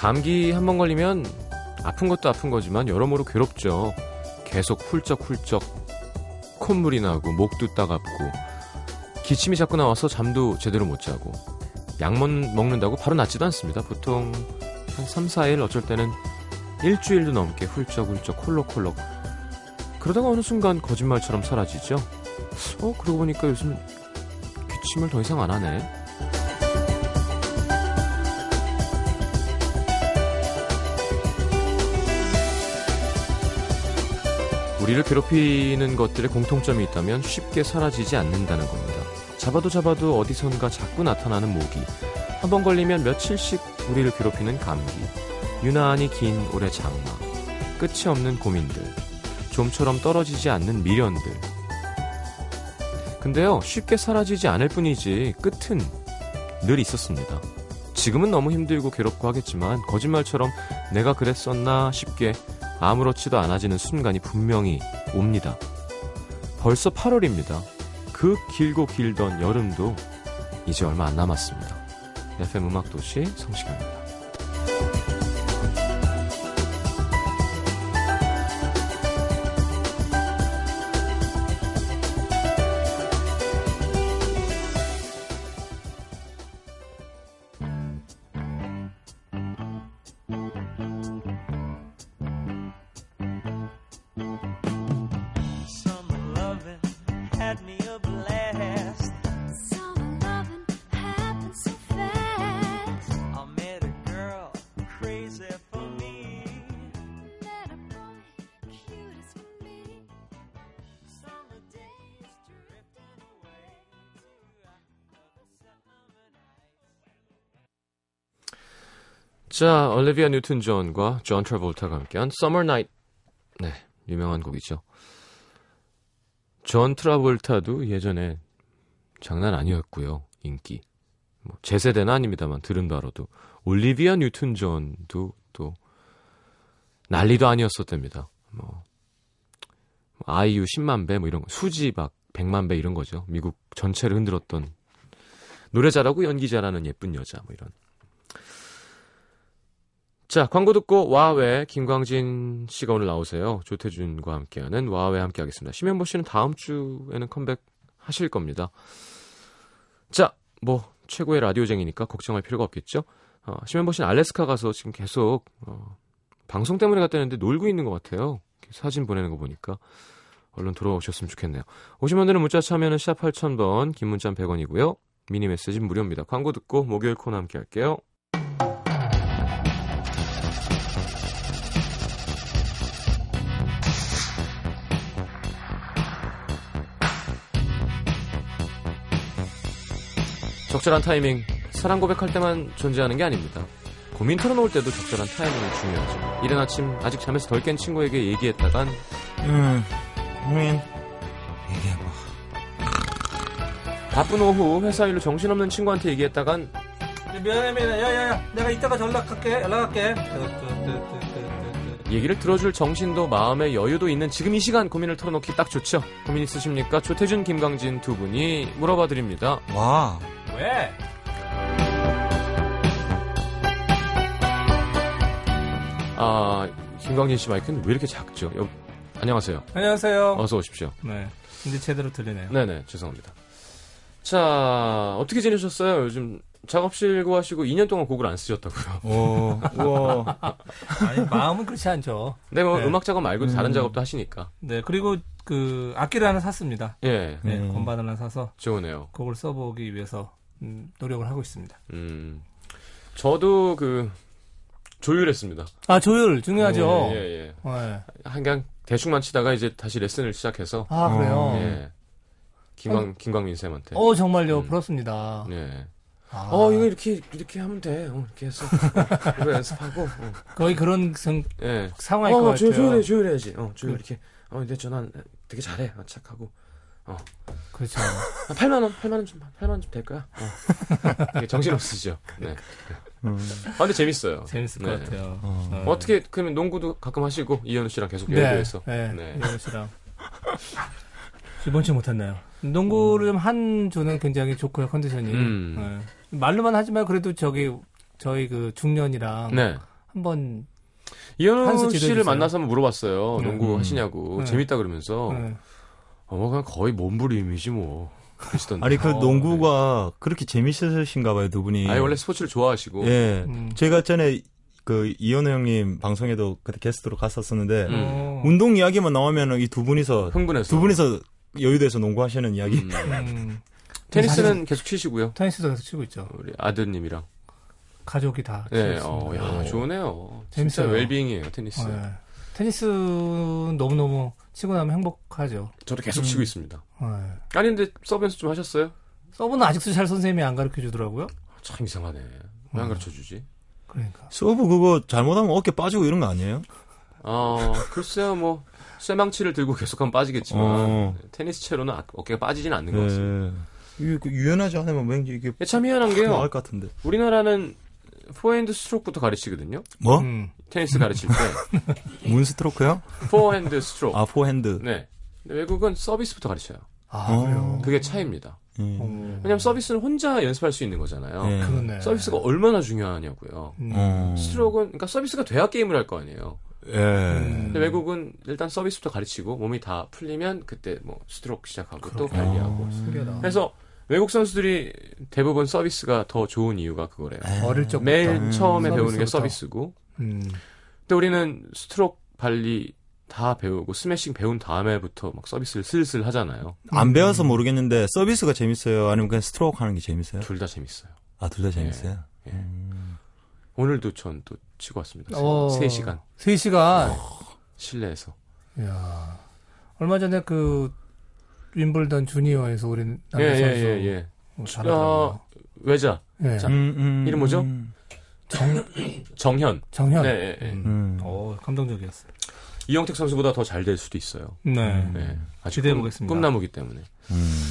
감기 한 번 걸리면 아픈 것도 아픈 거지만 여러모로 괴롭죠. 계속 훌쩍훌쩍 콧물이 나고 목도 따갑고 기침이 자꾸 나와서 잠도 제대로 못 자고 약만 먹는다고 바로 낫지도 않습니다. 보통 한 3, 4일 어쩔 때는 일주일도 넘게 훌쩍훌쩍 콜록콜록 그러다가 어느 순간 거짓말처럼 사라지죠. 어 그러고 보니까 요즘 기침을 더 이상 안 하네. 우리를 괴롭히는 것들의 공통점이 있다면 쉽게 사라지지 않는다는 겁니다. 잡아도 잡아도 어디선가 자꾸 나타나는 모기. 한 번 걸리면 며칠씩 우리를 괴롭히는 감기. 유난히 긴 올해 장마. 끝이 없는 고민들. 좀처럼 떨어지지 않는 미련들. 근데요, 쉽게 사라지지 않을 뿐이지 끝은 늘 있었습니다. 지금은 너무 힘들고 괴롭고 하겠지만 거짓말처럼 내가 그랬었나 싶게 아무렇지도 않아지는 순간이 분명히 옵니다. 벌써 8월입니다. 그 길고 길던 여름도 이제 얼마 안 남았습니다. FM 음악도시 성시경입니다. 자, 올리비아 뉴튼 존과 존 트라볼타가 함께한 Summer Night. 네, 유명한 곡이죠. 존 트라볼타도 예전에 장난 아니었고요. 인기. 뭐, 제 세대는 아닙니다만 들은 바로도 올리비아 뉴튼 존도 또 난리도 아니었었답니다. 뭐 아이유 10만 배 뭐 이런 거 수지 막 100만 배 이런 거죠. 미국 전체를 흔들었던 노래 잘하고 연기 잘하는 예쁜 여자 뭐 이런. 자, 광고 듣고 와외 김광진 씨가 오늘 나오세요. 조태준과 함께하는 와외 함께 하겠습니다. 심현보 씨는 다음 주에는 컴백 하실 겁니다. 자, 뭐 최고의 라디오쟁이니까 걱정할 필요가 없겠죠. 어, 심현보 씨는 알래스카 가서 지금 계속 어, 방송 때문에 갔다는데 놀고 있는 것 같아요. 사진 보내는 거 보니까 얼른 돌아오셨으면 좋겠네요. 오시면 되는 문자 참여는 샵 8000번, 긴 문자 100원이고요. 미니 메시지 무료입니다. 광고 듣고 목요일 코너 함께 할게요. 적절한 타이밍, 사랑 고백할 때만 존재하는 게 아닙니다. 고민 털어놓을 때도 적절한 타이밍이 중요하죠. 이른 아침 아직 잠에서 덜 깬 친구에게 얘기했다간 음, 고민 얘기해봐. 바쁜 오후 회사 일로 정신없는 친구한테 얘기했다간 미안해 미안해 야야야 내가 이따가 연락할게 연락할게 얘기를 들어줄 정신도 마음의 여유도 있는 지금 이 시간 고민을 털어놓기 딱 좋죠. 고민 있으십니까? 조태준, 김강진 두 분이 물어봐 드립니다. 와 왜? 아, 김광진 씨 마이크는 왜 이렇게 작죠? 여, 안녕하세요. 안녕하세요. 어서 오십시오. 네. 이제 제대로 들리네요. 네네, 죄송합니다. 자, 어떻게 지내셨어요? 요즘 작업실 구하시고 2년 동안 곡을 안 쓰셨다고요. 오, 우와. 아니, 마음은 그렇지 않죠. 네, 뭐 네. 음악 작업 말고 다른 음. 작업도 하시니까. 네. 그리고 그 악기를 하나 샀습니다. 예, 네. 음. 건반을 하나 사서 좋으네요. 곡을 써보기 위해서 음, 노력을 하고 있습니다. 음, 저도 그 조율했습니다. 아, 조율 중요하죠. 예, 예, 예. 네. 그냥 대충만 치다가 이제 다시 레슨을 시작해서 아, 그래요? 예. 김광 김광민 쌤한테. 어, 정말요. 음. 부럽습니다. 네. 아, 어 이거 이렇게 이렇게 하면 돼. 어, 이렇게 해서 어, 이거 연습하고. 어. 거의 그런 성, 예. 상황일 것 어, 같아요. 조, 조율해 조율해야지. 어, 조율 그- 이렇게. 어, 근데 저는 되게 잘해. 어, 착하고. 그렇죠. 아, 8만 원, 8만 원 좀, 8만 원 좀될 거야. 어. 되게 정신 없으시죠. 네. 음. 아, 근데 재밌어요. 재밌을 네. 것 같아요. 어. 어. 어 떻게 그러면 농구도 가끔 하시고 이현우 씨랑 계속 네. 여의도에서. 네. 네. 이현우 씨랑. 이번 주 못했나요? 농구를 좀한 주는 굉장히 좋고요, 컨디션이. 음. 네. 말로만 하지만 그래도 저기, 저희 그 중년이랑 네. 한번 이현우 씨를. 만나서 한번 물어봤어요. 네. 농구 음. 하시냐고. 네. 재밌다 그러면서. 네. 어머, 그냥 거의 몸부림이지 뭐. 그러시던데. 아니 그 어, 농구가 그렇게 재밌으신가 봐요 두 분이. 네. 아니, 원래 스포츠를 좋아하시고. 예. 음. 제가 전에 그 이현우 형님 방송에도 그때 게스트로 갔었었는데 음. 어. 운동 이야기만 나오면은 이두 분이서 흥분해서. 두 분이서 여의도에서 농구하시는 이야기. 음. 음. 테니스는 계속 치시고요. 테니스도 계속 치고 있죠. 우리 아드님이랑. 가족이 다. 네, 어. 야, 좋으네요. 진짜 재밌어요. 웰빙이에요, 테니스. 네. 테니스는 너무 너무 치고 나면 행복하죠. 저도 계속 치고 있습니다. 네. 아니, 근데 서브 연습 좀 하셨어요? 서브는 아직도 잘 선생님이 안 가르쳐 주더라고요. 참 이상하네. 왜 안 가르쳐 주지? 그러니까. 서브 그거 잘못하면 어깨 빠지고 이런 거 아니에요? 어, 글쎄요, 뭐, 쇠망치를 들고 계속하면 빠지겠지만, 어. 테니스 채로는 아- 어깨가 빠지진 않는 것 같습니다. 그 유연하지 않으면 왠지 이게 예, 참 희한한 게요. 나을 것 같은데. 우리나라는 포핸드 스트로크부터 가르치거든요. 뭐? 음. 테니스 가르칠 때. 문 스트로크요? 포핸드 스트로크. 아 포핸드. 네. 근데 외국은 서비스부터 가르쳐요. 아, 어. 그래요. 그게 차이입니다. 예. 어. 왜냐면 서비스는 혼자 연습할 수 있는 거잖아요. 예. 그러네. 서비스가 얼마나 중요하냐고요. 음. 어. 스트로크는, 그러니까 서비스가 돼야 게임을 할 거 아니에요. 예. 근데 외국은 일단 서비스부터 가르치고 몸이 다 풀리면 그때 뭐 스트로크 시작하고 또 그렇구나. 발리하고. 신기하다. 그래서 외국 선수들이 대부분 서비스가 더 좋은 이유가 그거래요. 어릴 적부터. 매일 음, 처음에 배우는 게. 서비스고. 음. 근데 우리는 스트로크 발리 다 배우고 스매싱 배운 다음에부터 막 서비스를 슬슬 하잖아요. 안 배워서 모르겠는데 서비스가 재밌어요. 아니면 그냥 스트로크 하는 게 재밌어요? 둘 다 재밌어요. 아 둘 다 재밌어요. 예. 음. 오늘도 전 또 치고 왔습니다. 어. 3시간 3시간. 실내에서. 이야. 얼마 전에 그 윈블던 주니어에서 우리 남자 예, 예, 선수 예, 예. 어, 잘하더라고요. 외자 예. 자, 음, 음, 이름 뭐죠? 음. 정, 정현. 정현. 네, 예, 예. 음. 음. 어, 감동적이었어. 이영택 선수보다 더 잘 될 수도 있어요. 네. 네. 아직 기대해 꿈- 보겠습니다. 꿈나무기 때문에. 음.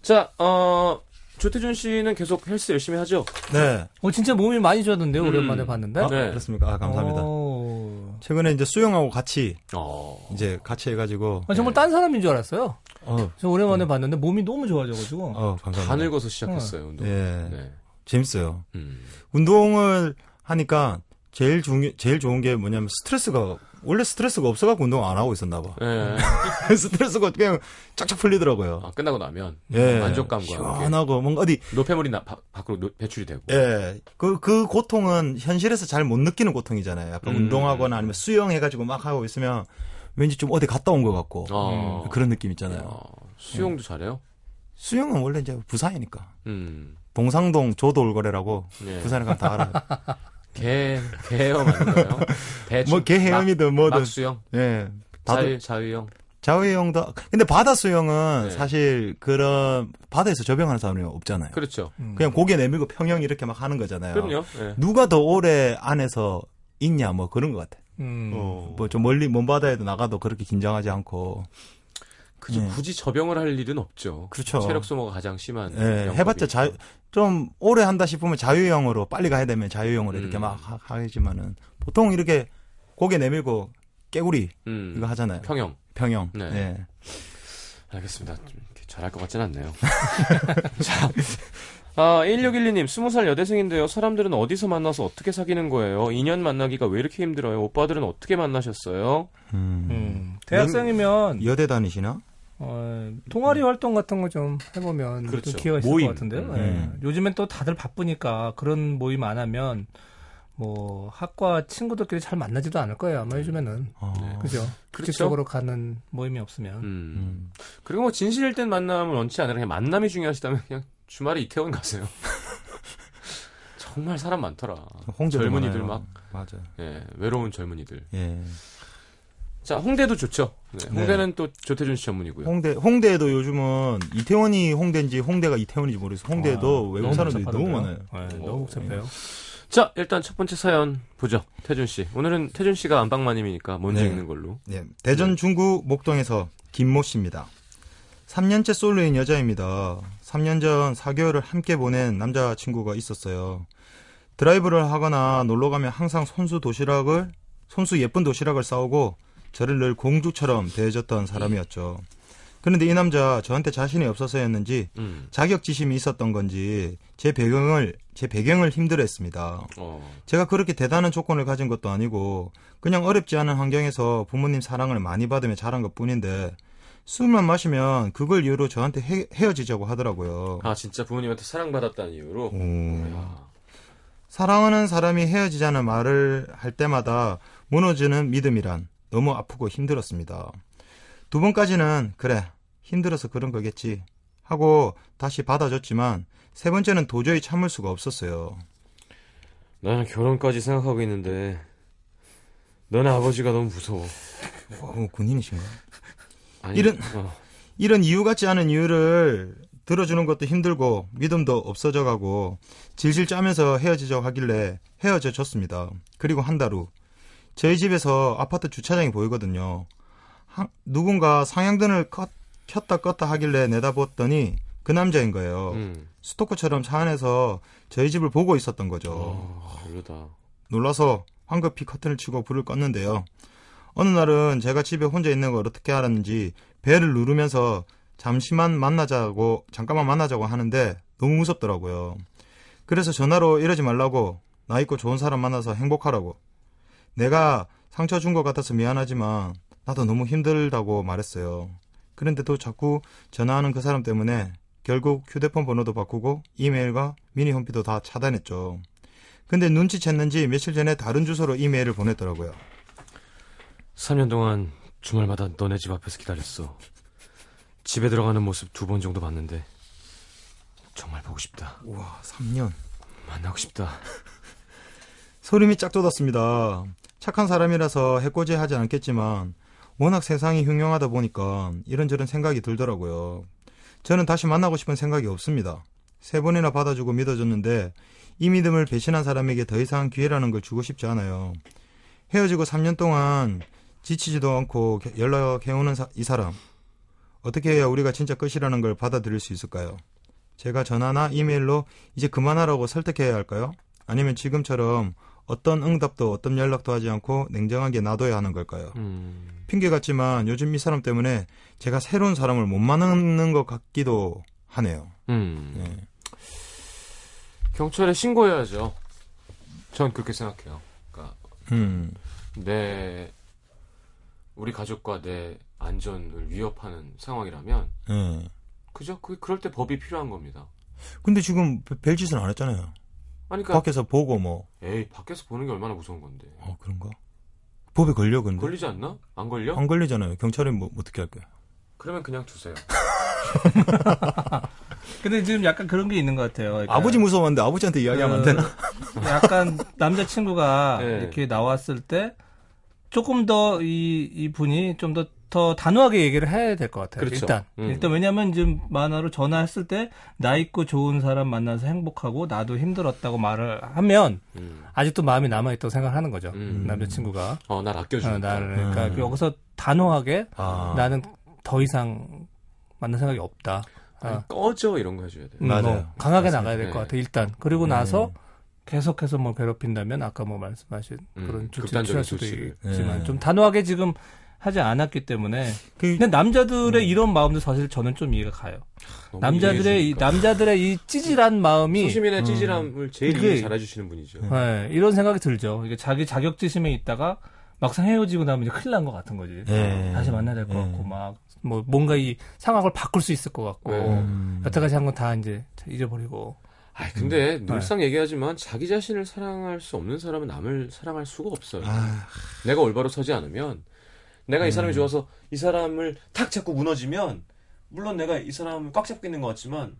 자, 어, 조태준 씨는 계속 헬스 열심히 하죠? 네. 어, 진짜 몸이 많이 좋아졌는데요. 음. 오랜만에 봤는데. 아, 네. 그렇습니까? 아, 감사합니다. 어. 최근에 이제 수영하고 같이 어. 이제 같이 해가지고 아, 정말 딴 사람인 줄 알았어요. 어, 저 오랜만에 봤는데 몸이 너무 좋아져가지고. 어다 감사합니다. 늙어서 시작했어요, 운동. 예. 네. 재밌어요. 음. 운동을 하니까 제일 중 제일 좋은 게 뭐냐면 스트레스가 원래 스트레스가 없어갖고 운동 안 하고 있었나 봐. 예. 스트레스가 그냥 쫙쫙 풀리더라고요. 아, 끝나고 나면 예. 만족감과 시원하고 뭔가 어디 노폐물이 나, 바, 밖으로 노- 배출이 되고. 예. 그, 그 고통은 현실에서 잘 못 느끼는 고통이잖아요. 약간 음. 운동하거나 아니면 수영해가지고 막 하고 있으면 왠지 좀 어디 갔다 온 것 같고. 어. 그런 느낌 있잖아요. 어, 수영도 잘해요? 수영은 원래 이제 부산이니까. 음. 동상동 조돌거래라고 예. 부산에 가면 다 알아요. 개, 개헤엄 하는 거예요? 대충. 뭐 개헤엄이든 뭐든. 막 수영? 예. 자유, 자유형? 자유형도 근데 바다 수영은 네. 사실 그런 바다에서 접영하는 사람이 없잖아요. 그렇죠. 음. 그냥 고개 내밀고 평영 이렇게 막 하는 거잖아요. 그럼요. 예. 누가 더 오래 안에서 있냐 뭐 그런 것 같아. 음. 뭐 좀 멀리 먼 바다에도 나가도 그렇게 긴장하지 않고. 그죠. 예. 굳이 접영을 할 일은 없죠. 그렇죠. 체력 소모가 가장 심한. 예. 해봤자 자, 좀 오래 한다 싶으면 자유형으로 빨리 가야 되면 자유형으로 이렇게 음. 막 하, 하지만은 보통 이렇게 고개 내밀고 깨구리 음. 이거 하잖아요. 평영. 평영. 네. 예. 알겠습니다. 좀 이렇게 잘할 것 같진 않네요. 자, 아, 1612님, 20살 여대생인데요. 사람들은 어디서 만나서 어떻게 사귀는 거예요? 인연 만나기가 왜 이렇게 힘들어요? 오빠들은 어떻게 만나셨어요? 음. 음. 대학생이면 여대 다니시나? 어, 동아리 활동 같은 거 좀 해보면 그렇죠. 또 기회가 있을 모임. 것 같은데요. 음. 예. 요즘엔 또 다들 바쁘니까 그런 모임 안 하면 뭐 학과 친구들끼리 잘 만나지도 않을 거예요. 아마 요즘에는 어. 네. 그죠? 그렇죠. 규칙적으로 가는 모임이 없으면. 음. 음. 그리고 뭐 진실일 땐 만남을 원치 않으라 그냥 만남이 중요하시다면 그냥 주말에 이태원 가세요. 정말 사람 많더라. 젊은이들 많아요. 막. 맞아. 예, 외로운 젊은이들. 예. 자, 홍대도 좋죠. 네, 네. 홍대는 또 조태준 씨 전문이고요. 홍대 홍대에도 요즘은 이태원이 홍대인지 홍대가 이태원인지 모르겠어. 홍대에도 아, 외국 너무 사람들이 너무 복잡하던데요? 많아요. 네, 너무 복잡해요. 자, 일단 첫 번째 사연 보죠. 태준 씨. 오늘은 태준 씨가 안방마님이니까 먼저 네. 읽는 걸로. 네, 대전 중구 목동에서 김모 씨입니다. 3년째 솔로인 여자입니다. 3년 전 4개월을 함께 보낸 남자친구가 있었어요. 드라이브를 하거나 놀러 가면 항상 손수 도시락을 손수 예쁜 도시락을 싸오고 저를 늘 공주처럼 대해줬던 사람이었죠. 그런데 이 남자 저한테 자신이 없어서였는지 음. 자격지심이 있었던 건지 제 배경을 제 배경을 힘들어했습니다. 어. 제가 그렇게 대단한 조건을 가진 것도 아니고 그냥 어렵지 않은 환경에서 부모님 사랑을 많이 받으며 자란 것뿐인데 술만 마시면 그걸 이유로 저한테 헤, 헤어지자고 하더라고요. 아 진짜 부모님한테 사랑받았다는 이유로. 오. 야. 사랑하는 사람이 헤어지자는 말을 할 때마다 무너지는 믿음이란 너무 아프고 힘들었습니다. 두 번까지는 그래 힘들어서 그런 거겠지 하고 다시 받아줬지만 세 번째는 도저히 참을 수가 없었어요. 나는 결혼까지 생각하고 있는데 너네 아버지가 너무 무서워. 어, 군인이신가? 아니, 이런- 어. 이런 이유 같지 않은 이유를 들어주는 것도 힘들고 믿음도 없어져 가고 질질 짜면서 헤어지자고 하길래 헤어져 줬습니다. 그리고 한 달 후 저희 집에서 아파트 주차장이 보이거든요. 하- 누군가 상향등을 껐, 켰다 껐다 하길래 내다봤더니 그 남자인 거예요. 음. 스토커처럼 차 안에서 저희 집을 보고 있었던 거죠. 어, 별로다. 놀라서 황급히 커튼을 치고 불을 껐는데요. 어느 날은 제가 집에 혼자 있는 걸 어떻게 알았는지 배를 누르면서 잠시만 만나자고 잠깐만 만나자고 하는데 너무 무섭더라고요. 그래서 전화로 이러지 말라고 나 있고 좋은 사람 만나서 행복하라고 내가 상처 준 것 같아서 미안하지만 나도 너무 힘들다고 말했어요. 그런데도 자꾸 전화하는 그 사람 때문에 결국 휴대폰 번호도 바꾸고 이메일과 미니 홈피도 다 차단했죠. 근데 눈치챘는지 며칠 전에 다른 주소로 이메일을 보냈더라고요. 3년 동안 주말마다 너네 집 앞에서 기다렸어. 집에 들어가는 모습 두 번 정도 봤는데 정말 보고 싶다. 우와, 3년. 만나고 싶다. 소름이 쫙 돋았습니다. 착한 사람이라서 해코지 하지 않겠지만 워낙 세상이 흉흉하다 보니까 이런저런 생각이 들더라고요. 저는 다시 만나고 싶은 생각이 없습니다. 세 번이나 받아주고 믿어줬는데 이 믿음을 배신한 사람에게 더 이상 기회라는 걸 주고 싶지 않아요. 헤어지고 3년 동안 지치지도 않고 게- 연락해오는 사- 이 사람. 어떻게 해야 우리가 진짜 끝이라는 걸 받아들일 수 있을까요? 제가 전화나 이메일로 이제 그만하라고 설득해야 할까요? 아니면 지금처럼 어떤 응답도 어떤 연락도 하지 않고 냉정하게 놔둬야 하는 걸까요? 음. 핑계 같지만 요즘 이 사람 때문에 제가 새로운 사람을 못 만나는 것 같기도 하네요. 음. 예. 경찰에 신고해야죠. 전 그렇게 생각해요. 그러니까 음, 내 우리 가족과 내 안전을 위협하는 상황이라면 예. 그죠? 그 그럴 때 법이 필요한 겁니다. 근데 지금 벨- 벨짓은 안 했잖아요. 그러니까 밖에서 보고 뭐, 에이 밖에서 보는 게 얼마나 무서운 건데. 어, 그런가? 법에 걸려, 근데. 걸리지 않나? 안 걸려? 안 걸리잖아요. 경찰이 뭐, 어떻게 할 거야? 그러면 그냥 두세요. 근데 지금 약간 그런 게 있는 것 같아요. 그러니까 아버지 무서웠는데 아버지한테 이야기하면 안 그, 되나? 약간 남자친구가 네. 이렇게 나왔을 때 조금 더 이 이 분이 좀 더 더 단호하게 얘기를 해야 될 것 같아요. 그렇죠. 일단 음. 일단 왜냐하면 지금 만화로 전화했을 때 나 있고 좋은 사람 만나서 행복하고 나도 힘들었다고 말을 하면 음. 아직도 마음이 남아 있다고 생각하는 거죠. 음. 남자친구가 어, 날 어, 아껴주니까. 나를 그러니까 음. 여기서 단호하게 아. 나는 더 이상 만날 생각이 없다. 아니, 어. 꺼져 이런 거 해줘야 돼. 음, 맞아요. 뭐 강하게 맞습니다. 나가야 될것 네. 같아 일단 그리고 나서 음. 계속해서 뭐 괴롭힌다면 아까 뭐 말씀하신 음, 그런 조치를 극단적인 취할 수도 조치를. 있지만 네. 좀 단호하게 지금 하지 않았기 때문에 그, 근데 남자들의 이런 마음도 사실 저는 좀 이해가 가요. 남자들의 이. 남자들의 이 찌질한 마음이 소시민의 음. 찌질함을 제일 이해 잘해주시는 분이죠. 네, 이런 생각이 들죠. 이게 자기 자격지심에 있다가 막상 헤어지고 나면 이제 큰일 난 것 같은 거지. 예. 다시 만나야 될것 예. 같고 막뭐 뭔가 이 상황을 바꿀 수 있을 것 같고 음. 여태까지 한 건 다 이제 잊어버리고 아 근데 네. 늘상 얘기하지만 자기 자신을 사랑할 수 없는 사람은 남을 사랑할 수가 없어요. 아, 내가 올바로 서지 않으면 내가 이 사람이 음. 좋아서 이 사람을 탁 잡고 무너지면 물론 내가 이 사람을 꽉 잡고 있는 것 같지만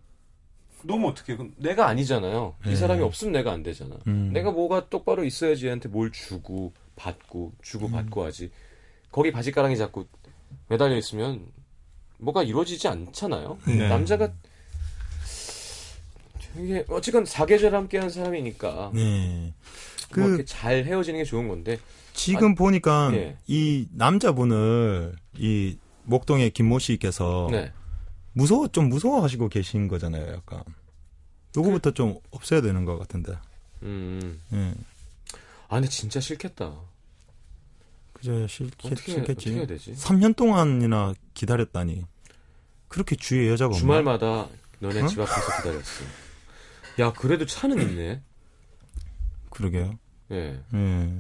너무 어떻게 그럼 내가 아니잖아요. 이 네. 사람이 없으면 내가 안 되잖아. 음. 내가 뭐가 똑바로 있어야지 얘한테 뭘 주고 받고 주고 받고 하지. 거기 바지가랑이 잡고 매달려 있으면 뭐가 이루어지지 않잖아요. 네. 남자가 이게 어쨌건 사계절 함께한 사람이니까 네. 뭐 그, 이렇게 잘 헤어지는 게 좋은 건데 지금 보니까 예. 이 남자분을 이 목동의 김모 씨께서 네. 무서워 좀 무서워하시고 계신 거잖아요, 약간. 요거부터 좀 없애야 되는 것 같은데. 음. 예. 아 근데 진짜 싫겠다. 그저 싫, 어떻게 싫겠지. 어떻게 해야 되지? 3년 동안이나 기다렸다니. 그렇게 주위에 여자가 없나? 주말마다 너네 어? 집 앞에서 기다렸어. 야, 그래도 차는 있네. 그러게요. 예. 예.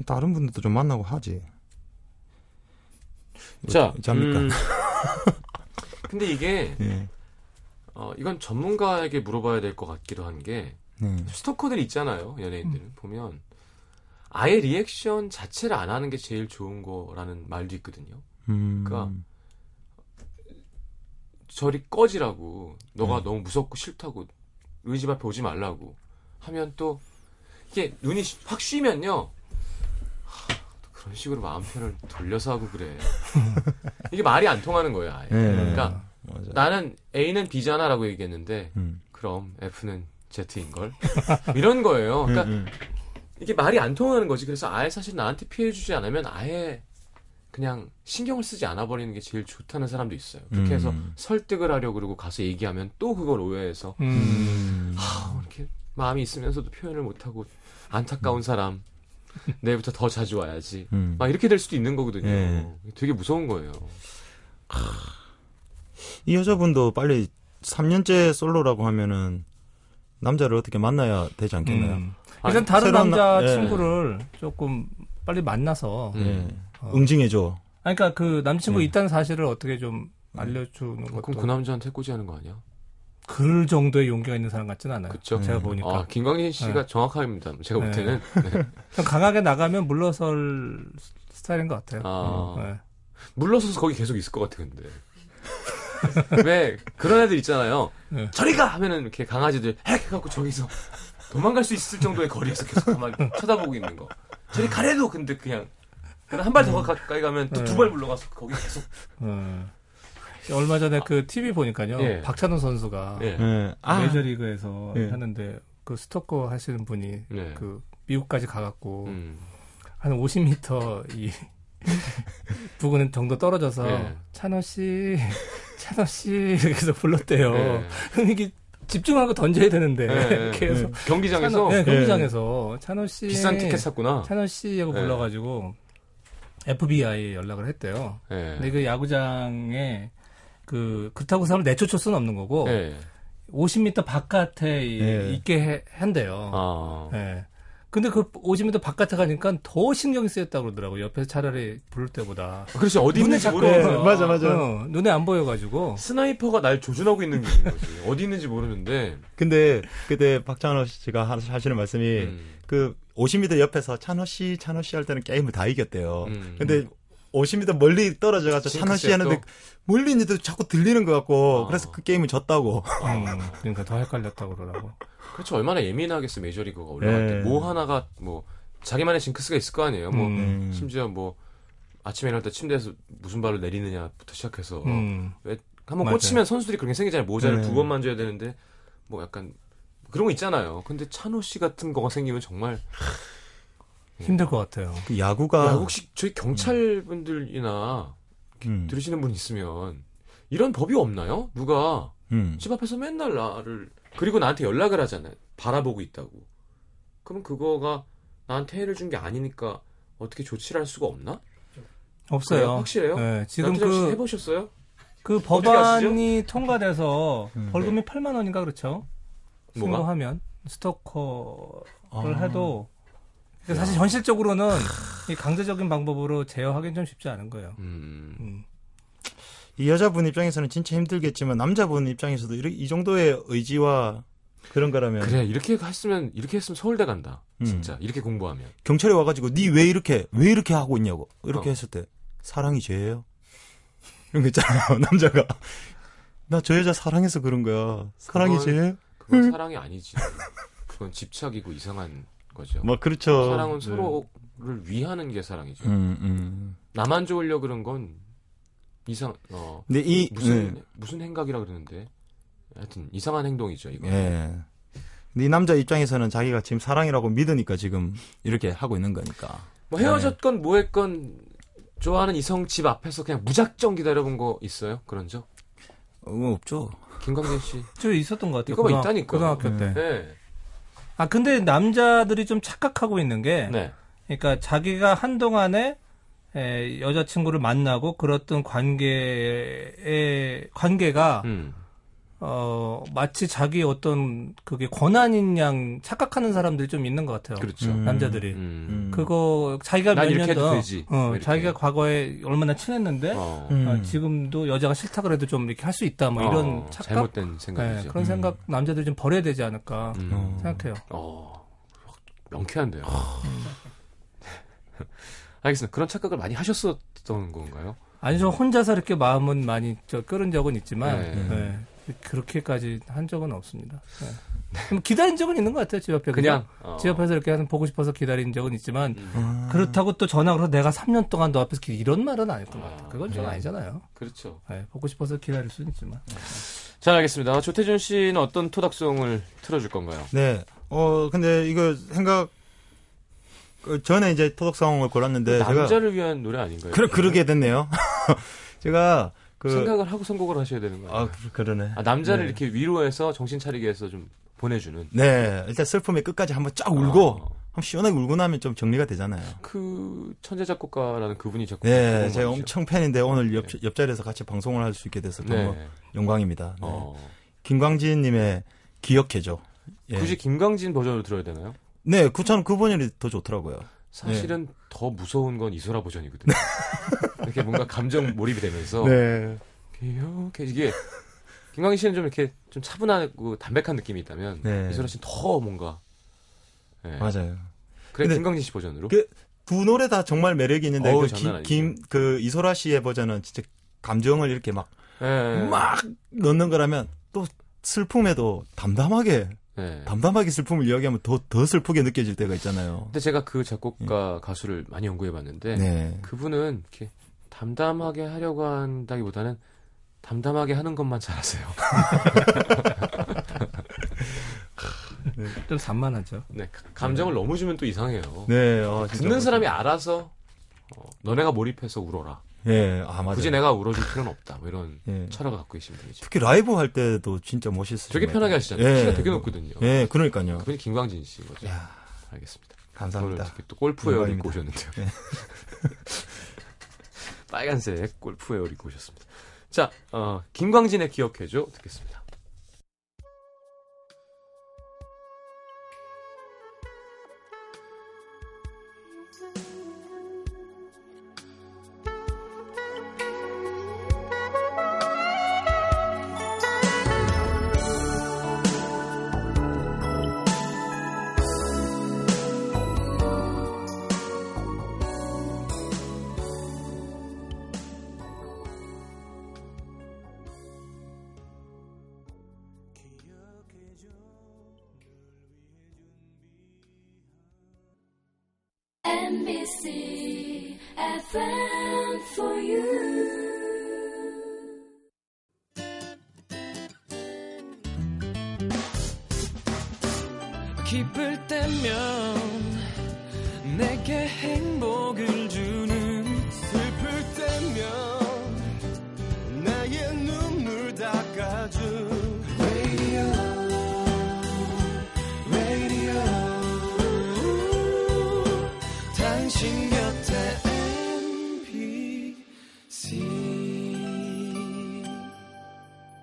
좀 다른 분들도 좀 만나고 하지. 자, 잡니까? 음, 근데 이게 예. 어, 이건 전문가에게 물어봐야 될 것 같기도 한게 네. 스토커들 있잖아요, 연예인들은 보면 아예 리액션 자체를 안 하는 게 제일 좋은 거라는 말도 있거든요. 음. 그러니까 저리 꺼지라고 너가 네. 너무 무섭고 싫다고 우리 집 앞에 오지 말라고 하면 또 이게 눈이 쉬- 확 쉬면요 그런 식으로 마음 편을 돌려서 하고 그래 이게 말이 안 통하는 거예요 아예 네. 그러니까 맞아. 나는 A는 B잖아라고 얘기했는데 음. 그럼 F는 Z인 걸 이런 거예요 그러니까 음, 음. 이게 말이 안 통하는 거지. 그래서 아예 사실 나한테 피해 주지 않으면 아예 그냥 신경을 쓰지 않아 버리는 게 제일 좋다는 사람도 있어요. 그렇게 해서 음. 설득을 하려고 그러고 가서 얘기하면 또 그걸 오해해서 음. 음. 아, 이렇게 마음이 있으면서도 표현을 못 하고 안타까운 사람 내일부터 더 자주 와야지. 음. 막 이렇게 될 수도 있는 거거든요. 예. 되게 무서운 거예요. 이 여자분도 빨리 3년째 솔로라고 하면은 남자를 어떻게 만나야 되지 않겠나요? 음. 아니, 일단 다른 남자 나- 예. 친구를 조금 빨리 만나서 음. 예. 어. 응징해줘. 아니, 그러니까 그 남친구 네. 있다는 사실을 어떻게 좀 알려주는 것도 그럼 그 남자한테 꼬지하는 거 아니야? 그 정도의 용기가 있는 사람 같지는 않아요. 그쵸? 제가 음. 보니까 아, 김광진 씨가 네. 정확합니다. 제가 볼 네. 때는. 네. 좀 강하게 나가면 물러설 스타일인 것 같아요. 아. 네. 물러서서 거기 계속 있을 것 같아 근데 왜 그런 애들 있잖아요 네. 저리 가 하면은 이렇게 강아지들 핵 해갖고 저기서 도망갈 수 있을 정도의 거리에서 계속 가만히 쳐다보고 있는 거 저리 가래도 근데 그냥 한 발 더 가까이 가면 또두 네. 발 물러가서 거기 계속 네. 얼마 전에 그 TV 보니까요. 예. 박찬호 선수가 예. 예. 아, 메이저리그에서 예. 하는데 그 스토커 하시는 분이 네. 그 미국까지 가갖고 음. 한 50m 이 부근 정도 떨어져서 예. 찬호 씨, 찬호 씨 이렇게 해서 불렀대요. 예. 그럼 이게 집중하고 던져야 되는데 예, 예. 계속 경기장에서 찬호, 네, 경기장에서 찬호 씨 비싼 티켓 샀구나 찬호 씨하고 예. 불러가지고 FBI에 연락을 했대요. 예. 근데 그 야구장에 그 그렇다고 사람을 내쫓을 수는 없는 거고 예. 50m 바깥에 이- 예. 있게 해- 한대요. 아. 예. 근데 그 50m 바깥에 가니까 더 신경이 쓰였다고 그러더라고요. 옆에서 차라리 부를 때보다. 그렇지 어디 눈에 있는지 모르는 예, 맞아, 맞아. 어, 눈에 안 보여가지고. sniper가 날 조준하고 있는 게 있는 거지 어디 있는지 모르는데 근데 그때 박찬호 씨가 하- 하시는 말씀이 음. 그 50m 옆에서 찬호 씨, 찬호 씨 할 때는 게임을 다 이겼대요. 음. 근데 50m 멀리 떨어져 가서 찬호 씨 징크스야, 하는데 또? 멀리 있는데도 자꾸 들리는 것 같고 아. 그래서 그 게임을 졌다고. 음, 그러니까 더 헷갈렸다고 그러더라고. 그렇죠. 얼마나 예민하겠어 메이저리그가 올라갈 예. 때. 뭐 하나가 뭐 자기만의 징크스가 있을 거 아니에요. 뭐 음. 심지어 뭐 아침에 일어날 때 침대에서 무슨 발로 내리느냐부터 시작해서 음. 한번 맞아요. 꽂히면 선수들이 그렇게 생기잖아요. 모자를 네. 두번 만져야 되는데 뭐 약간 그런 거 있잖아요. 근데 찬호 씨 같은 거가 생기면 정말 힘들 것 같아요. 그 야구가 야, 혹시 저희 경찰분들이나 음. 들으시는 분 있으면 이런 법이 없나요? 누가 음. 집 앞에서 맨날 나를 그리고 나한테 연락을 하잖아요. 바라보고 있다고. 그럼 그거가 나한테 해를 준 게 아니니까 어떻게 조치를 할 수가 없나? 없어요. 그래요? 확실해요? 네, 지금 그, 해보셨어요? 그? 법안이 통과돼서 음. 벌금이 8만 원인가 그렇죠? 뭐가? 신고하면 스토커를 아. 해도 그러니까 사실 현실적으로는 이 강제적인 방법으로 제어하기는 좀 쉽지 않은 거예요. 음. 음. 이 여자분 입장에서는 진짜 힘들겠지만 남자분 입장에서도 이렇게- 이 정도의 의지와 그런 거라면 그래 이렇게 했으면 이렇게 했으면 서울대 간다. 음. 진짜 이렇게 공부하면. 경찰이 와가지고 니 왜 이렇게 왜 이렇게 하고 있냐고 이렇게 어. 했을 때 사랑이 죄예요? 이런 거 있잖아요 남자가 나 저 여자 사랑해서 그런 거야 사랑이 그건- 죄? 그건 사랑이 아니지. 그건 집착이고 이상한 거죠. 뭐 그렇죠 사랑은 네. 서로를 위하는 게 사랑이죠. 음, 음. 나만 좋으려 그런 건 이상 어 근데 이 무슨 네. 무슨 행각이라 그러는데 하여튼 이상한 행동이죠 이거. 예. 근데 이 남자 입장에서는 자기가 지금 사랑이라고 믿으니까 지금 이렇게 하고 있는 거니까. 뭐 헤어졌건 뭐했건 좋아하는 이성 집 앞에서 그냥 무작정 기다려본 거 있어요? 그런 적? 어, 없죠. 김광진 씨. 저 있었던 것 같아요. 이거가 고등학- 있다니까. 고등학교 때. 네. 아 근데 남자들이 좀 착각하고 있는 게, 네. 그러니까 자기가 한 동안에 여자친구를 만나고 그랬던 관계의 관계가 음. 어, 마치 자기 어떤 그게 권한인 양 착각하는 사람들이 좀 있는 것 같아요. 그렇죠. 음. 남자들이. 음. 음. 그거 자기가 난몇 이렇게 해도 년도 되지. 어, 뭐. 자기가 과거에 얼마나 친했는데 어. 음. 어, 지금도 여자가 싫다 그래도 좀 이렇게 할 수 있다 뭐 이런 어, 착각 잘못된 네, 생각이죠. 그런 생각 남자들이 좀 버려야 되지 않을까 음. 어. 생각해요. 어, 명쾌한데요. 아. 알겠습니다. 그런 착각을 많이 하셨었던 건가요? 아니 저 혼자서 이렇게 마음은 많이 저 끓은 적은 있지만 네. 네, 그렇게까지 한 적은 없습니다. 네. 좀 기다린 적은 있는 것 같아요 집 앞에 그냥 어. 집 앞에서 이렇게 하는 보고 싶어서 기다린 적은 있지만 음. 아. 그렇다고 또 전화 걸어서 내가 3년 동안 너 앞에서 기- 이런 말은 아닐 것 같아요. 아, 그건 좀 네. 아니잖아요. 그렇죠. 네, 보고 싶어서 기다릴 수는 있지만. 잘 알겠습니다. 조태준 씨는 어떤 토닥송을 틀어줄 건가요? 네. 어, 근데 이거 생각, 그 전에 이제 토덕상을 골랐는데, 제가. 남자를 위한 노래 아닌가요? 그러, 그러게 됐네요. 제가, 그. 생각을 하고 선곡을 하셔야 되는 거예요. 아, 그- 그러네. 아, 남자를 네. 이렇게 위로해서 정신 차리게 해서 좀 보내주는. 네. 일단 슬픔의 끝까지 한번 쫙 울고, 어, 한번 시원하게 울고 나면 좀 정리가 되잖아요. 그 천재 작곡가라는 그분이 작곡. 네. 제가 엄청 팬인데, 오늘 옆, 옆자리에서 같이 방송을 할 수 있게 돼서 네. 너무 영광입니다. 네. 어. 김광진님의 기억해줘. 예. 굳이 김광진 버전으로 들어야 되나요? 네, 그, 저는 그 버전이 더 좋더라고요. 사실은 더 무서운 건 이소라 버전이거든요. 이렇게 뭔가 감정 몰입이 되면서 네. 이렇게 이게 김광진 씨는 좀 이렇게 좀 차분하고 담백한 느낌이 있다면 네. 이소라 씨는 더 뭔가 네. 맞아요. 그래 김광진 씨 버전으로 그- 두 노래 다 정말 매력이 있는데, 어우, 그, 김, 그, 이소라 씨의 버전은 진짜 감정을 이렇게 막, 네. 막 넣는 거라면 또 슬픔에도 담담하게, 네. 담담하게 슬픔을 이야기하면 더, 더 슬프게 느껴질 때가 있잖아요. 근데 제가 그 작곡가 가수를 많이 연구해 봤는데 네. 그분은 이렇게 담담하게 하려고 한다기보다는 담담하게 하는 것만 잘하세요. 좀 산만하죠. 네, 가- 감정을 너무 주면 또 이상해요. 네, 어, 진짜 듣는 사람이 알아서 어, 너네가 몰입해서 울어라. 예, 아, 맞아요. 굳이 내가 울어줄 필요는 없다. 뭐 이런 예. 철학을 갖고 계신 분이죠. 특히 라이브 할 때도 진짜 멋있으시죠. 되게 편하게 하시잖아요. 예. 키가 되게 높거든요. 예, 그러니까요. 그분이 김광진 씨인 거죠. 야, 알겠습니다. 오늘 감사합니다. 이렇게 또 영광입니다. 입고 오셨는데요. 네. 빨간색 골프 웨어 입고 오셨습니다. 자, 어, 김광진의 기억해줘 듣겠습니다.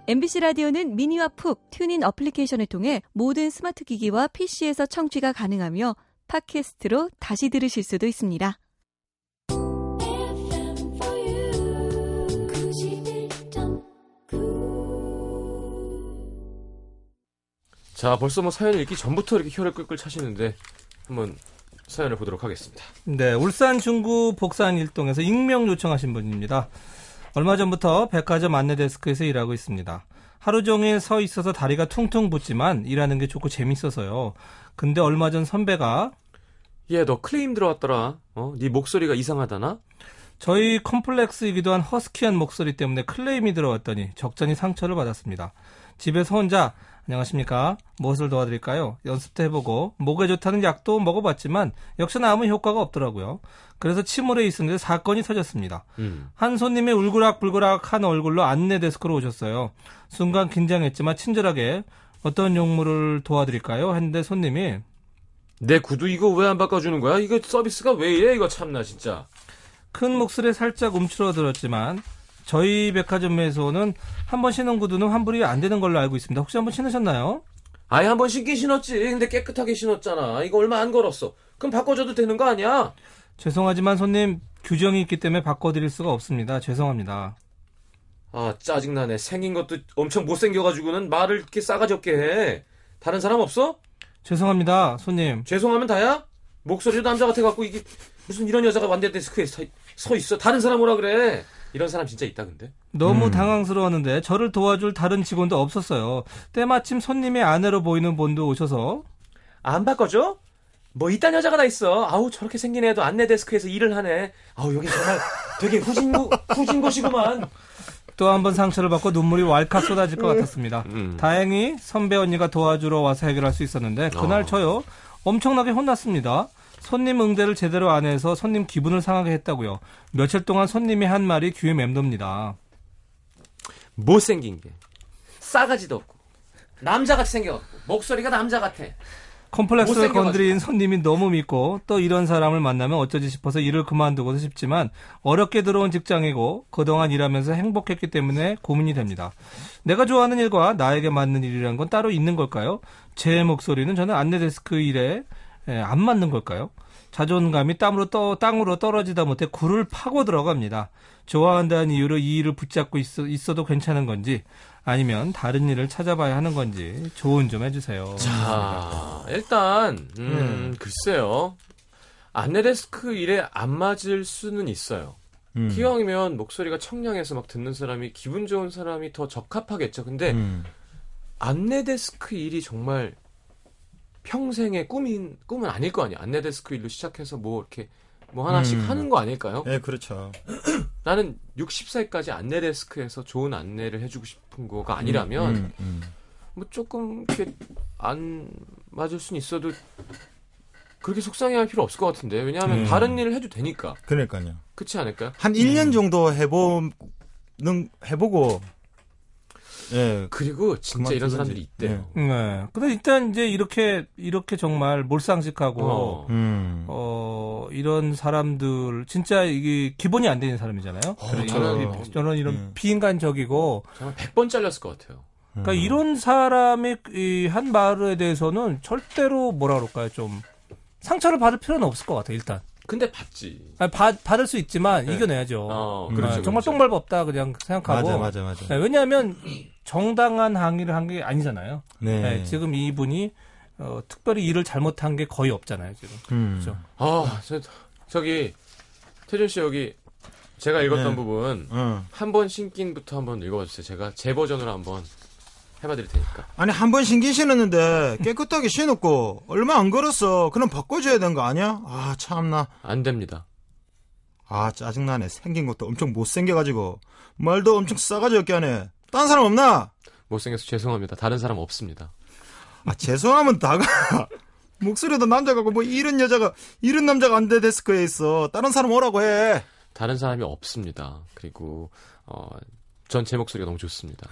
MBC 라디오는 미니와 푹, TuneIn 어플리케이션을 통해 모든 스마트 기기와 PC에서 청취가 가능하며 팟캐스트로 다시 들으실 수도 있습니다. FM for you. 91.9. 자, 벌써 뭐 사연을 읽기 전부터 이렇게 혀를 끌끌 차시는데 한번 사연을 보도록 하겠습니다. 네, 울산 중구 복산 일동에서 익명 요청하신 분입니다. 얼마 전부터 백화점 안내 데스크에서 일하고 있습니다. 하루 종일 서 있어서 다리가 퉁퉁 붓지만 일하는 게 좋고 재밌어서요. 근데 얼마 전 선배가 얘, 너 클레임 들어왔더라. 어? 네 목소리가 이상하다나? 저희 컴플렉스이기도 한 허스키한 목소리 때문에 클레임이 들어왔더니 적잖이 상처를 받았습니다. 집에서 혼자 안녕하십니까? 무엇을 도와드릴까요? 연습도 해보고 목에 좋다는 약도 먹어봤지만 역시나 아무 효과가 없더라고요. 그래서 침울해 있었는데 사건이 터졌습니다. 음. 한 손님이 울그락불그락한 얼굴로 안내 데스크로 오셨어요. 순간 긴장했지만 친절하게 어떤 용무를 도와드릴까요? 했는데 손님이 내 구두 이거 왜 안 바꿔주는 거야? 이거 서비스가 왜 이래? 이거 참나 진짜. 큰 목소리에 살짝 움츠러들었지만 저희 백화점에서는 한 번 신은 구두는 환불이 안 되는 걸로 알고 있습니다. 혹시 한 번 신으셨나요? 아예 한 번 신긴 신었지. 근데 깨끗하게 신었잖아. 이거 얼마 안 걸었어. 그럼 바꿔줘도 되는 거 아니야? 죄송하지만 손님 규정이 있기 때문에 바꿔드릴 수가 없습니다. 죄송합니다. 아 짜증나네. 생긴 것도 엄청 못생겨가지고는 말을 이렇게 싸가지 없게 해. 다른 사람 없어? 죄송합니다, 손님. 죄송하면 다야? 목소리도 남자 같아갖고 이게 무슨 이런 여자가 완대 데스크에 서, 서 있어. 다른 사람 오라 그래. 이런 사람 진짜 있다 근데. 너무 음. 당황스러웠는데 저를 도와줄 다른 직원도 없었어요. 때마침 손님의 아내로 보이는 분도 오셔서 안 바꿔줘? 뭐 이딴 여자가 다 있어. 아우 저렇게 생긴 애도 안내 데스크에서 일을 하네. 아우 여기 정말 되게 후진 곳 후진 곳이구만. 또 한 번 상처를 받고 눈물이 왈칵 쏟아질 것 같았습니다. 음. 다행히 선배 언니가 도와주러 와서 해결할 수 있었는데 그날 어. 저요 엄청나게 혼났습니다. 손님 응대를 제대로 안 해서 손님 기분을 상하게 했다고요. 며칠 동안 손님이 한 말이 귀에 맴돕니다. 못생긴 게 싸가지도 없고 남자같이 생겨갖고 목소리가 남자 같아. 컴플렉스를 못생겨가지고. 건드린 손님이 너무 믿고 또 이런 사람을 만나면 어쩌지 싶어서 일을 그만두고도 싶지만 어렵게 들어온 직장이고 그동안 일하면서 행복했기 때문에 고민이 됩니다. 내가 좋아하는 일과 나에게 맞는 일이라는 건 따로 있는 걸까요? 제 목소리는 저는 안내 데스크 일에 에, 안 맞는 걸까요? 자존감이 땀으로 떠, 땅으로 떨어지다 못해 굴을 파고 들어갑니다. 좋아한다는 이유로 이 일을 붙잡고 있어, 있어도 괜찮은 건지 아니면 다른 일을 찾아봐야 하는 건지 조언 좀 해주세요. 자 일단 음, 글쎄요. 안내 데스크 일에 안 맞을 수는 있어요. 음. 기왕이면 목소리가 청량해서 막 듣는 사람이 기분 좋은 사람이 더 적합하겠죠. 근데 음. 안내 데스크 일이 정말 평생의 꿈인 꿈은 아닐 거 아니야. 안내 데스크 일로 시작해서 뭐 이렇게 뭐 하나씩 음. 하는 거 아닐까요? 예, 그렇죠. 나는 60살까지 안내 데스크에서 좋은 안내를 해주고 싶은 거가 아니라면 음, 음. 뭐 조금 이렇게 안 맞을 수는 있어도 그렇게 속상해할 필요 없을 것 같은데 왜냐하면 음. 다른 일을 해도 되니까 그러니까요. 그렇지 않을까요? 한 1년 정도 해보는 해보고 예. 그리고 진짜 이런. 사람들이 있대요. 네. 근데 일단 이제 이렇게 이렇게 정말 몰상식하고 어. 음. 어, 이런 사람들 진짜 이게 기본이 안 되는 사람이잖아요. 그러니까 저는- 이- 저는 이런 음. 비인간적이고 정말 100번 잘렸을 것 같아요. 그러니까 음. 이런 사람의 이 한 말에 대해서는 절대로 뭐라 그럴까요? 좀 상처를 받을 필요는 없을 것 같아요. 일단 근데 봤지. 아니, 받, 받을 수 있지만 네. 이겨내야죠. 어, 아, 그렇죠. 정말 그렇죠. 똥발 없다 그냥 생각하고 맞아, 맞아, 맞아. 네, 왜냐하면 정당한 항의를 한 게 아니잖아요. 네. 네, 지금 이분이 어, 특별히 일을 잘못한 게 거의 없잖아요. 지금. 음. 그렇죠. 아, 저, 저기 태준 씨 여기 제가 읽었던 네. 부분 어. 한번 신긴부터 한번 읽어봐 주세요. 제가 제 버전으로 한번 해봐 드릴 테니까. 아니 한 번 신긴 신었는데 깨끗하게 신었고 얼마 안 걸었어. 그럼 바꿔줘야 되는 거 아니야? 아 참나. 안 됩니다. 아 짜증나네. 생긴 것도 엄청 못생겨가지고 말도 엄청 싸가지 없게 하네. 딴 사람 없나? 못생겨서 죄송합니다. 다른 사람 없습니다. 아 죄송하면 다가. 목소리도 남자 같고 뭐 이런 여자가 이런 남자가 안돼 데스크에 있어. 다른 사람 오라고 해. 다른 사람이 없습니다. 그리고 어, 전 제 목소리가 너무 좋습니다.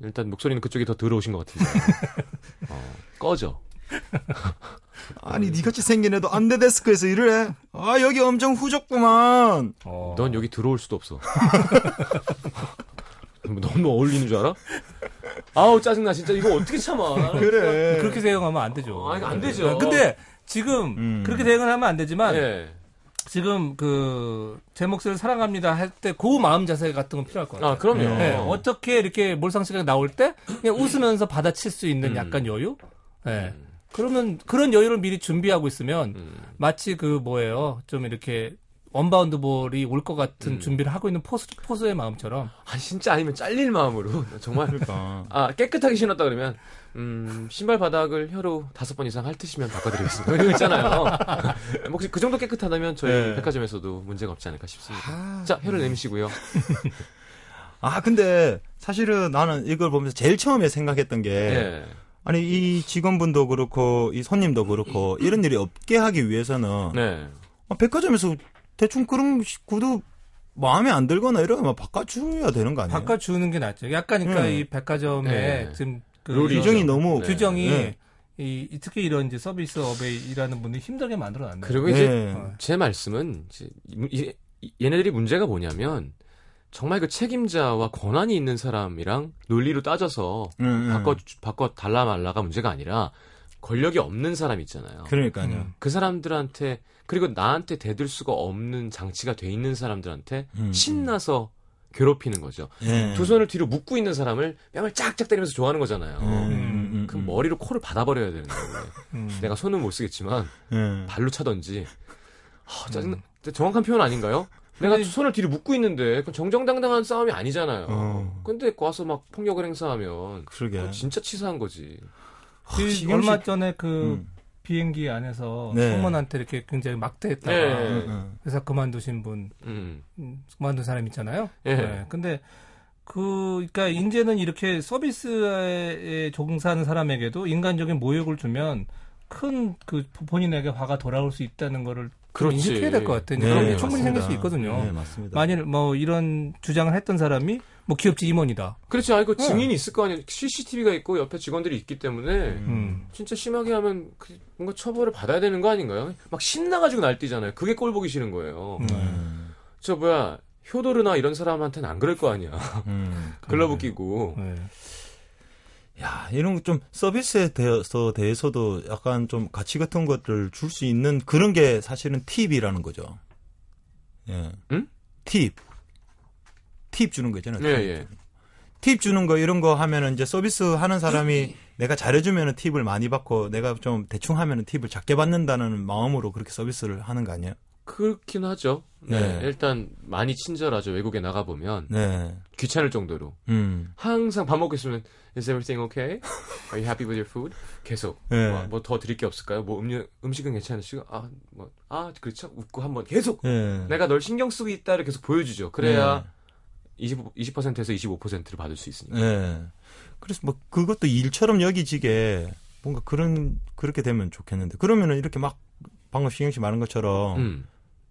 일단 목소리는 그쪽이 더 들어오신 것 같은데. 어, 꺼져. 아니 니같이 생긴 애도 안돼 데스크에서 일을 해. 아 여기 엄청 후졌구만. 어. 넌 여기 들어올 수도 없어. 너무 어울리는 줄 알아? 아우 짜증나 진짜 이거 어떻게 참아? 그래. 그렇게 대응하면 안 되죠. 아, 이거 안 되죠. 근데 지금 음. 그렇게 대응을 하면 안 되지만 예. 지금 그 제 목소리를 사랑합니다 할때그 마음 자세 같은 건 필요할 것 같아요. 아 그럼요. 네, 어떻게 이렇게 몰상식하게 나올 때 그냥 웃으면서 받아칠 수 있는 음. 약간 여유? 네. 그러면 그런 여유를 미리 준비하고 있으면 음. 마치 그 뭐예요? 좀 이렇게 원바운드 볼이 올 것 같은 음. 준비를 하고 있는 포수, 포수의 마음처럼 아 진짜 아니면 잘릴 마음으로 정말 그러니까. 아 깨끗하게 신었다 그러면 음 신발 바닥을 혀로 다섯 번 이상 핥으시면 바꿔드리겠습니다. 이거 있잖아요. 혹시 그 정도 깨끗하다면 저희 네. 백화점에서도 문제가 없지 않을까 싶습니다. 아, 자 혀를 내미시고요. 아 근데 사실은 나는 이걸 보면서 제일 처음에 생각했던 게 예. 아니 이 직원분도 그렇고 이 손님도 그렇고 이런 일이 없게 하기 위해서는 네. 아, 백화점에서 대충 그런 구두 마음에 안 들거나 이러면 바꿔줘야 되는 거 아니에요? 바꿔주는 게 낫죠. 약간 그러니까 네. 이 백화점에 네. 지금 그 규정이 너무 네. 규정이 네. 이, 이 특히 이런 이제 서비스업에 일하는 분들이 힘들게 만들어 놨네요. 그리고 이제 네. 어. 제 말씀은 이제 이- 이- 얘네들이 문제가 뭐냐면 정말 그 책임자와 권한이 있는 사람이랑 논리로 따져서 음, 음. 바꿔 바꿔 달라 말라가 문제가 아니라 권력이 없는 사람 있잖아요. 그러니까요. 음. 그 사람들한테 그리고 나한테 대들 수가 없는 장치가 돼 있는 사람들한테 음, 신나서 괴롭히는 거죠. 예. 두 손을 뒤로 묶고 있는 사람을 뺨을 짝짝 때리면서 좋아하는 거잖아요. 음, 음, 음, 그럼 음. 머리로 코를 받아버려야 되는데 음. 내가 손은 못 쓰겠지만 예. 발로 차던지 아, 짜증나. 정확한 표현 아닌가요? 내가 근데- 손을 뒤로 묶고 있는데 그건 정정당당한 싸움이 아니잖아요. 어. 근데 와서 막 폭력을 행사하면 그러게. 진짜 치사한 거지. 그 신경질- 얼마 전에 그 음. 비행기 안에서 네. 승무원한테 이렇게 굉장히 막대했다가 네. 회사 그만두신 분 음. 음, 그만둔 사람 있잖아요. 예. 네. 근데 그 그러니까 이제는 이렇게 서비스에 종사하는 사람에게도 인간적인 모욕을 주면 큰 그 본인에게 화가 돌아올 수 있다는 거를 좀 그렇지. 인식해야 될 것 같아요. 네, 그런 게 네, 충분히 맞습니다. 생길 수 있거든요. 네, 맞습니다. 만일 뭐 이런 주장을 했던 사람이 뭐 기업체 임원이다. 그렇지. 아니, 그 네. 증인이 있을 거 아니에요. CCTV가 있고 옆에 직원들이 있기 때문에 음. 진짜 심하게 하면 그 뭔가 처벌을 받아야 되는 거 아닌가요? 막 신나가지고 날뛰잖아요. 그게 꼴 보기 싫은 거예요. 음. 음. 저 뭐야 효도르나 이런 사람한테는 안 그럴 거 아니야. 음. 글러브 끼고. 네. 야, 이런 거 좀 서비스에 대해서 대해서도 약간 좀 가치 같은 것들 줄수 있는 그런 게 사실은 팁이라는 거죠. 예. 응? 팁. 팁 주는 거 있잖아요. 예, 팁. 예. 팁 주는 거 이런 거 하면은 이제 서비스 하는 사람이 내가 잘해주면은 팁을 많이 받고 내가 좀 대충 하면은 팁을 작게 받는다는 마음으로 그렇게 서비스를 하는 거 아니에요? 그렇긴 하죠. 네. 네. 일단 많이 친절하죠. 외국에 나가 보면 네. 귀찮을 정도로 음. 항상 밥 먹고 있으면 Is everything okay? Are you happy with your food? 계속 네. 뭐더 드릴 게 없을까요? 뭐 음료 음식은 괜찮으시고 아뭐아 그렇죠 웃고 한번 계속 예. 내가 널 신경 쓰고 있다를 계속 보여주죠. 그래야 네. 20 20%에서 25%를 받을 수 있으니까. 예. 그래서 뭐 그것도 일처럼 여기지게 뭔가 그런 그렇게 되면 좋겠는데 그러면은 이렇게 막 방금 신경 씨 말한 것처럼 음.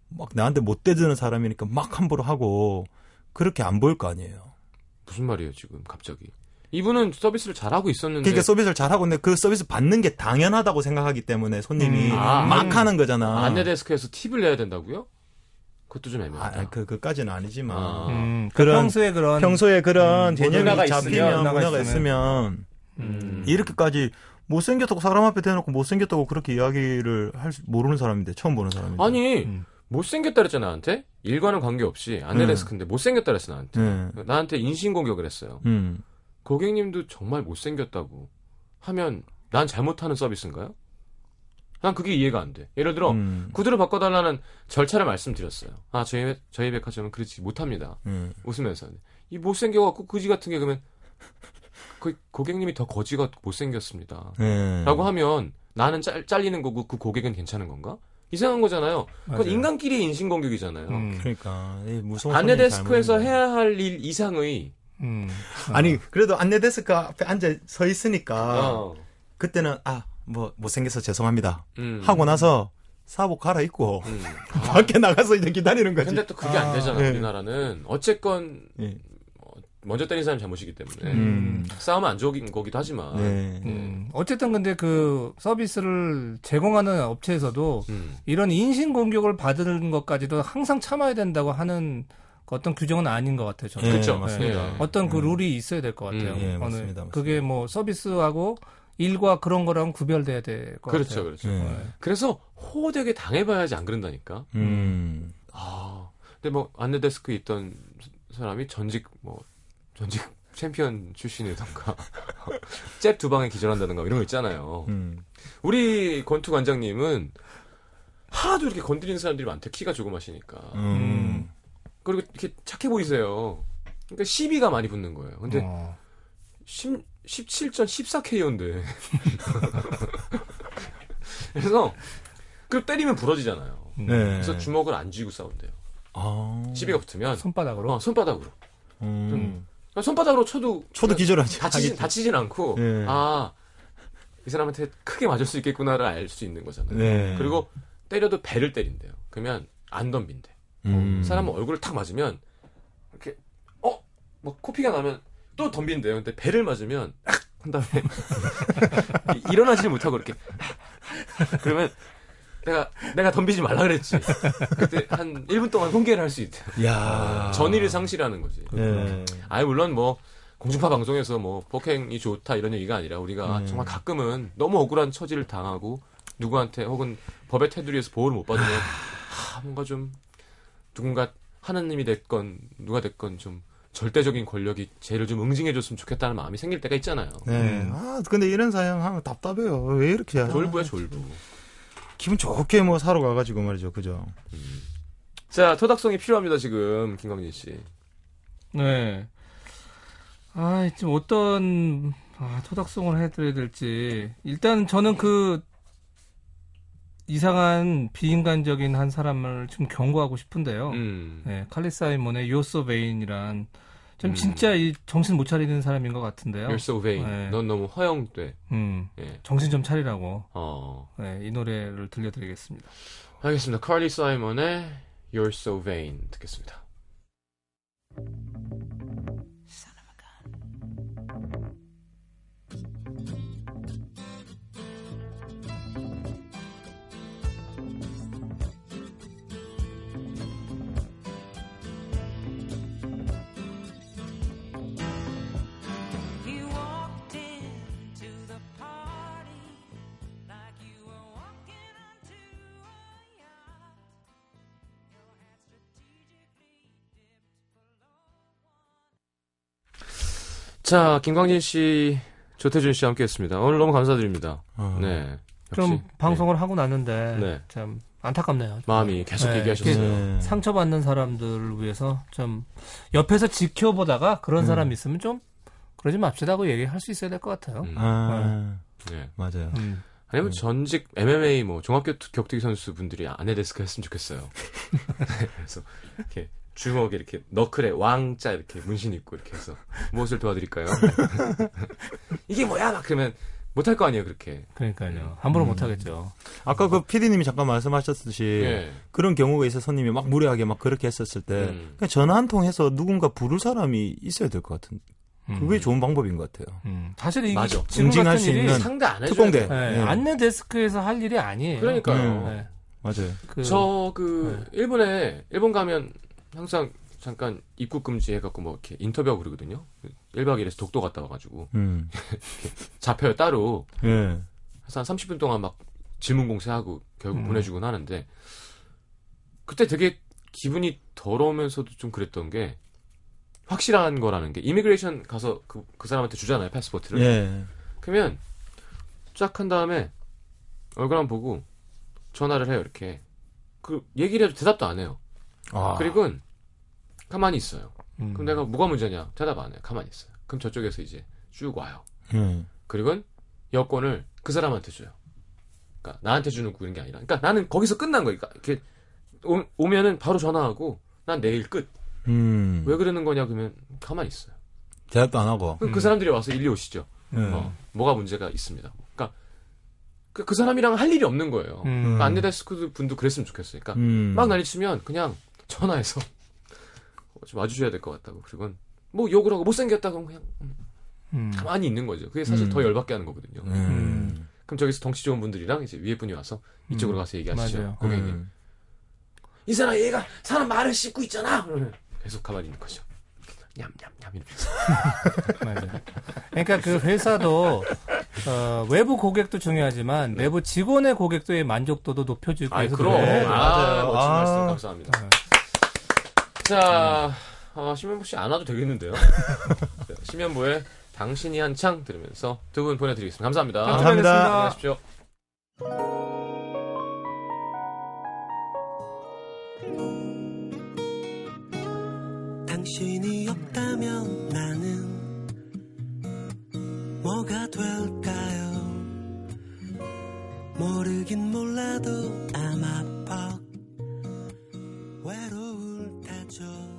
막 나한테 못 대드는 사람이니까 막 함부로 하고 그렇게 안 보일 거 아니에요. 무슨 말이에요 지금 갑자기? 이분은 서비스를 잘하고 있었는데 그러니까 서비스를 잘하고 근데 그 서비스 받는 게 당연하다고 생각하기 때문에 손님이 음. 아, 막 안- 하는 거잖아. 안내 데스크에서 팁을 내야 된다고요? 그것도 좀 애매하다. 아, 그 그까지는 아니지만 아. 음, 그 그런- 평소에 그런 평소에 그런 음, 개념이 잡히면 있으면, 문화가 있으면. 있으면 음. 이렇게까지 못생겼다고 사람 앞에 대놓고 못생겼다고 그렇게 이야기를 할 수- 모르는 사람인데 처음 보는 사람인데 아니 음. 못생겼다 그랬죠 나한테 일과는 관계없이 안내 네. 데스크인데 못생겼다 그랬어 나한테 네. 나한테 인신공격을 했어요 음. 고객님도 정말 못생겼다고 하면 난 잘못하는 서비스인가요? 난 그게 이해가 안 돼 예를 들어 음. 구두를 바꿔달라는 절차를 말씀드렸어요 아 저희 저희 백화점은 그렇지 못합니다 음. 웃으면서 이 못생겨갖고 거지 같은 게 그러면 그 고객님이 더 거지가 못생겼습니다 네. 라고 하면 나는 짤, 잘리는 거고 그 고객은 괜찮은 건가? 이상한 거잖아요. 그건 맞아요. 인간끼리의 인신공격이잖아요. 음. 그러니까 이 무서운 안내 데스크에서. 해야 할 일 이상의 음. 아니 그래도 안내 데스크 앞에 앉아 서 있으니까 어, 그때는 아 뭐 못생겨서 죄송합니다 음. 하고 나서 사복 갈아입고 음. 밖에 나가서 이제 기다리는 거지. 근데 또 그게 안 되잖아. 네. 우리나라는 어쨌건 예. 먼저 때린 사람이 잘못이기 때문에 음. 싸움은 안 좋은 거기도 하지만 네. 음. 어쨌든 근데 그 서비스를 제공하는 업체에서도 음. 이런 인신 공격을 받는 것까지도 항상 참아야 된다고 하는 그 어떤 규정은 아닌 것 같아요. 저는. 예, 그쵸. 맞습니다. 예. 어떤 그 음. 룰이 있어야 될 것 같아요. 어느- 맞습니다, 맞습니다. 그게 뭐 서비스하고 일과 그런 거랑 구별돼야 될것 그렇죠, 같아요. 그렇죠. 예. 그래서 호되게 당해봐야지 안 그런다니까. 음. 아, 근데 뭐 안내 데스크에 있던 사람이 전직 뭐 전직 챔피언 출신이던가 잽 두 방에 기절한다든가 이런 거 있잖아요. 음. 우리 권투 관장님은 하도 이렇게 건드리는 사람들이 많대 키가 조그마시니까 음. 그리고 이렇게 착해 보이세요. 그러니까 시비가 많이 붙는 거예요. 근데 어. 10, 17전 14KO인데 그래서 그 때리면 부러지잖아요. 음. 네. 그래서 주먹을 안 쥐고 싸운대요. 아. 시비가 붙으면 손바닥으로. 어, 손바닥으로. 음. 손바닥으로 쳐도 초도 기절하지. 다치진. 다치진 않고 네. 아, 이 사람한테 크게 맞을 수 있겠구나를 알 수 있는 거잖아요. 네. 그리고 때려도 배를 때린대요. 그러면 안 덤빈대. 음. 사람은 얼굴을 탁 맞으면 이렇게 어? 뭐 코피가 나면 또 덤빈대요. 근데 배를 맞으면 악! 한 다음에 이- 일어나지를 못하고 이렇게 그러면 내가 내가 덤비지 말라 그랬지. 그때 한 1분 동안 훈계를 할 수 있대. 야. 전의를 상실하는 거지. 예. 아니 물론 뭐 공중파 방송에서 뭐 폭행이 좋다 이런 얘기가 아니라 우리가 음. 정말 가끔은 너무 억울한 처지를 당하고 누구한테 혹은 법의 테두리에서 보호를 못 받으면 하, 뭔가 좀 누군가 하나님이 됐건 누가 됐건 좀 절대적인 권력이 쟤를 좀 응징해줬으면 좋겠다는 마음이 생길 때가 있잖아요. 네. 아, 근데 이런 사연 하면 답답해요. 왜 이렇게. 하- 졸부야 졸부. 기분 좋게 뭐 사러 가가지고 말이죠. 그죠? 자 토닥성이 필요합니다 지금 김광진 씨. 네. 아, 지금 어떤 아, 토닥송을 해드려야 될지. 일단 저는 그 이상한 비인간적인 한 사람을 좀 경고하고 싶은데요. 음. 네, 칼리 사이먼의 You're So Vain이란 좀 음. 진짜 이 정신 못 차리는 사람인 것 같은데요. You're so vain. 네. 넌 너무 허영돼. 음, 예. 정신 좀 차리라고 어. 네, 이 노래를 들려드리겠습니다. 알겠습니다. 칼리 사이먼의 You're So Vain 듣겠습니다. 자, 김광진 씨, 조태준 씨 함께 했습니다. 오늘 너무 감사드립니다. 어. 네. 좀 역시, 방송을 하고 났는데 네. 참 안타깝네요. 네. 마음이 계속 네, 얘기하셨어요. 네. 상처받는 사람들을 위해서 좀 옆에서 지켜보다가 그런 음. 사람 있으면 좀 그러지 맙시다 고 얘기할 수 있어야 될 것 같아요. 음, 아, 네. 맞아요. 음. 아니면 전직 MMA 뭐 종합 격투기 선수 분들이 아내 데스크 했으면 좋겠어요. 그래서 이렇게 주먹에 이렇게 너클에 왕자 이렇게 문신 있고 이렇게 해서 무엇을 도와드릴까요? 이게 뭐야? 막 그러면 못할 거 아니에요, 그렇게. 그러니까요. 함부로 못 하겠죠. 아까 그 PD님이 잠깐 말씀하셨듯이 예. 그런 경우가 있어 손님이 막 무례하게 막 그렇게 했었을 때 음. 그냥 전화 한 통 해서 누군가 부를 사람이 있어야 될 것 같은. 그게 좋은 방법인 것 같아요. 음. 사실 이게 맞아. 지금 같은 수 일이 있는 상대 안 특공대. 돼. 네, 예. 안내 데스크에서 할 일이 아니에요. 그러니까요. 네. 맞아요. 그, 저그 일본에 일본 가면 항상 잠깐 입국 금지 해갖고 뭐 이렇게 인터뷰하고 그러거든요. 1박 2일에서 독도 갔다 와가지고 음. 잡혀요 따로 예. 한 30분 동안 막 질문 공세하고 결국 음. 보내주곤 하는데 그때 되게 기분이 더러우면서도 좀 그랬던 게 확실한 거라는 게 이미그레이션 가서 그, 그 사람한테 주잖아요 패스포트를 예. 그러면 쫙 한 다음에 얼굴 한번 보고 전화를 해요 이렇게 그 얘기를 해도 대답도 안 해요 아. 그리고 가만히 있어요 음. 그럼 내가 뭐가 문제냐 대답 안 해요 가만히 있어요 그럼 저쪽에서 이제 쭉 와요 예. 그리고 여권을 그 사람한테 줘요. 그러니까 나한테 주는 그런 게 아니라. 그러니까 나는 거기서 끝난 거니까 이렇게 오, 오면은 바로 전화하고 난 내일 끝. 음. 왜 그러는 거냐 그러면 가만히 있어요. 대답도 안 하고. 그럼 그 사람들이 와서 일리 오시죠. 예. 어, 뭐가 문제가 있습니다. 그러니까 그, 그 사람이랑 할 일이 없는 거예요. 음. 그러니까 안내데스크 분도 그랬으면 좋겠어요. 그러니까 음. 막 난리치면 그냥 전화해서 좀 와주셔야 될 것 같다고. 그리고 뭐 욕을 하고 못생겼다고 그냥 음. 가만히 있는 거죠. 그게 사실 음. 더 열받게 하는 거거든요. 음. 그럼 저기서 덩치 좋은 분들이랑 이제 위에 분이 와서 이쪽으로 음. 가서 얘기하시죠. 맞아요. 고객님. 음. 이 사람 얘가 사람 말을 씹고 있잖아. 계속 가만히 있는 거죠. 냠냠냠 이러면서. 맞아요. 그러니까 그 회사도 어, 외부 고객도 중요하지만 내부 직원의 고객도의 만족도도 높여주기 아이 위해서 그럼. 돼요. 아, 맞아요. 멋진 아. 말씀 감사합니다. 네. 자, 어, 심현보 씨 안 와도 되겠는데요. 자, 심현보의 당신이 한창 들으면서 두 분 보내드리겠습니다. 감사합니다. 감사합니다. 안녕히 가십시오. 당신이 없다면 나는 뭐가 될까요? 모르긴 몰라도 아마 퍽 외로울 테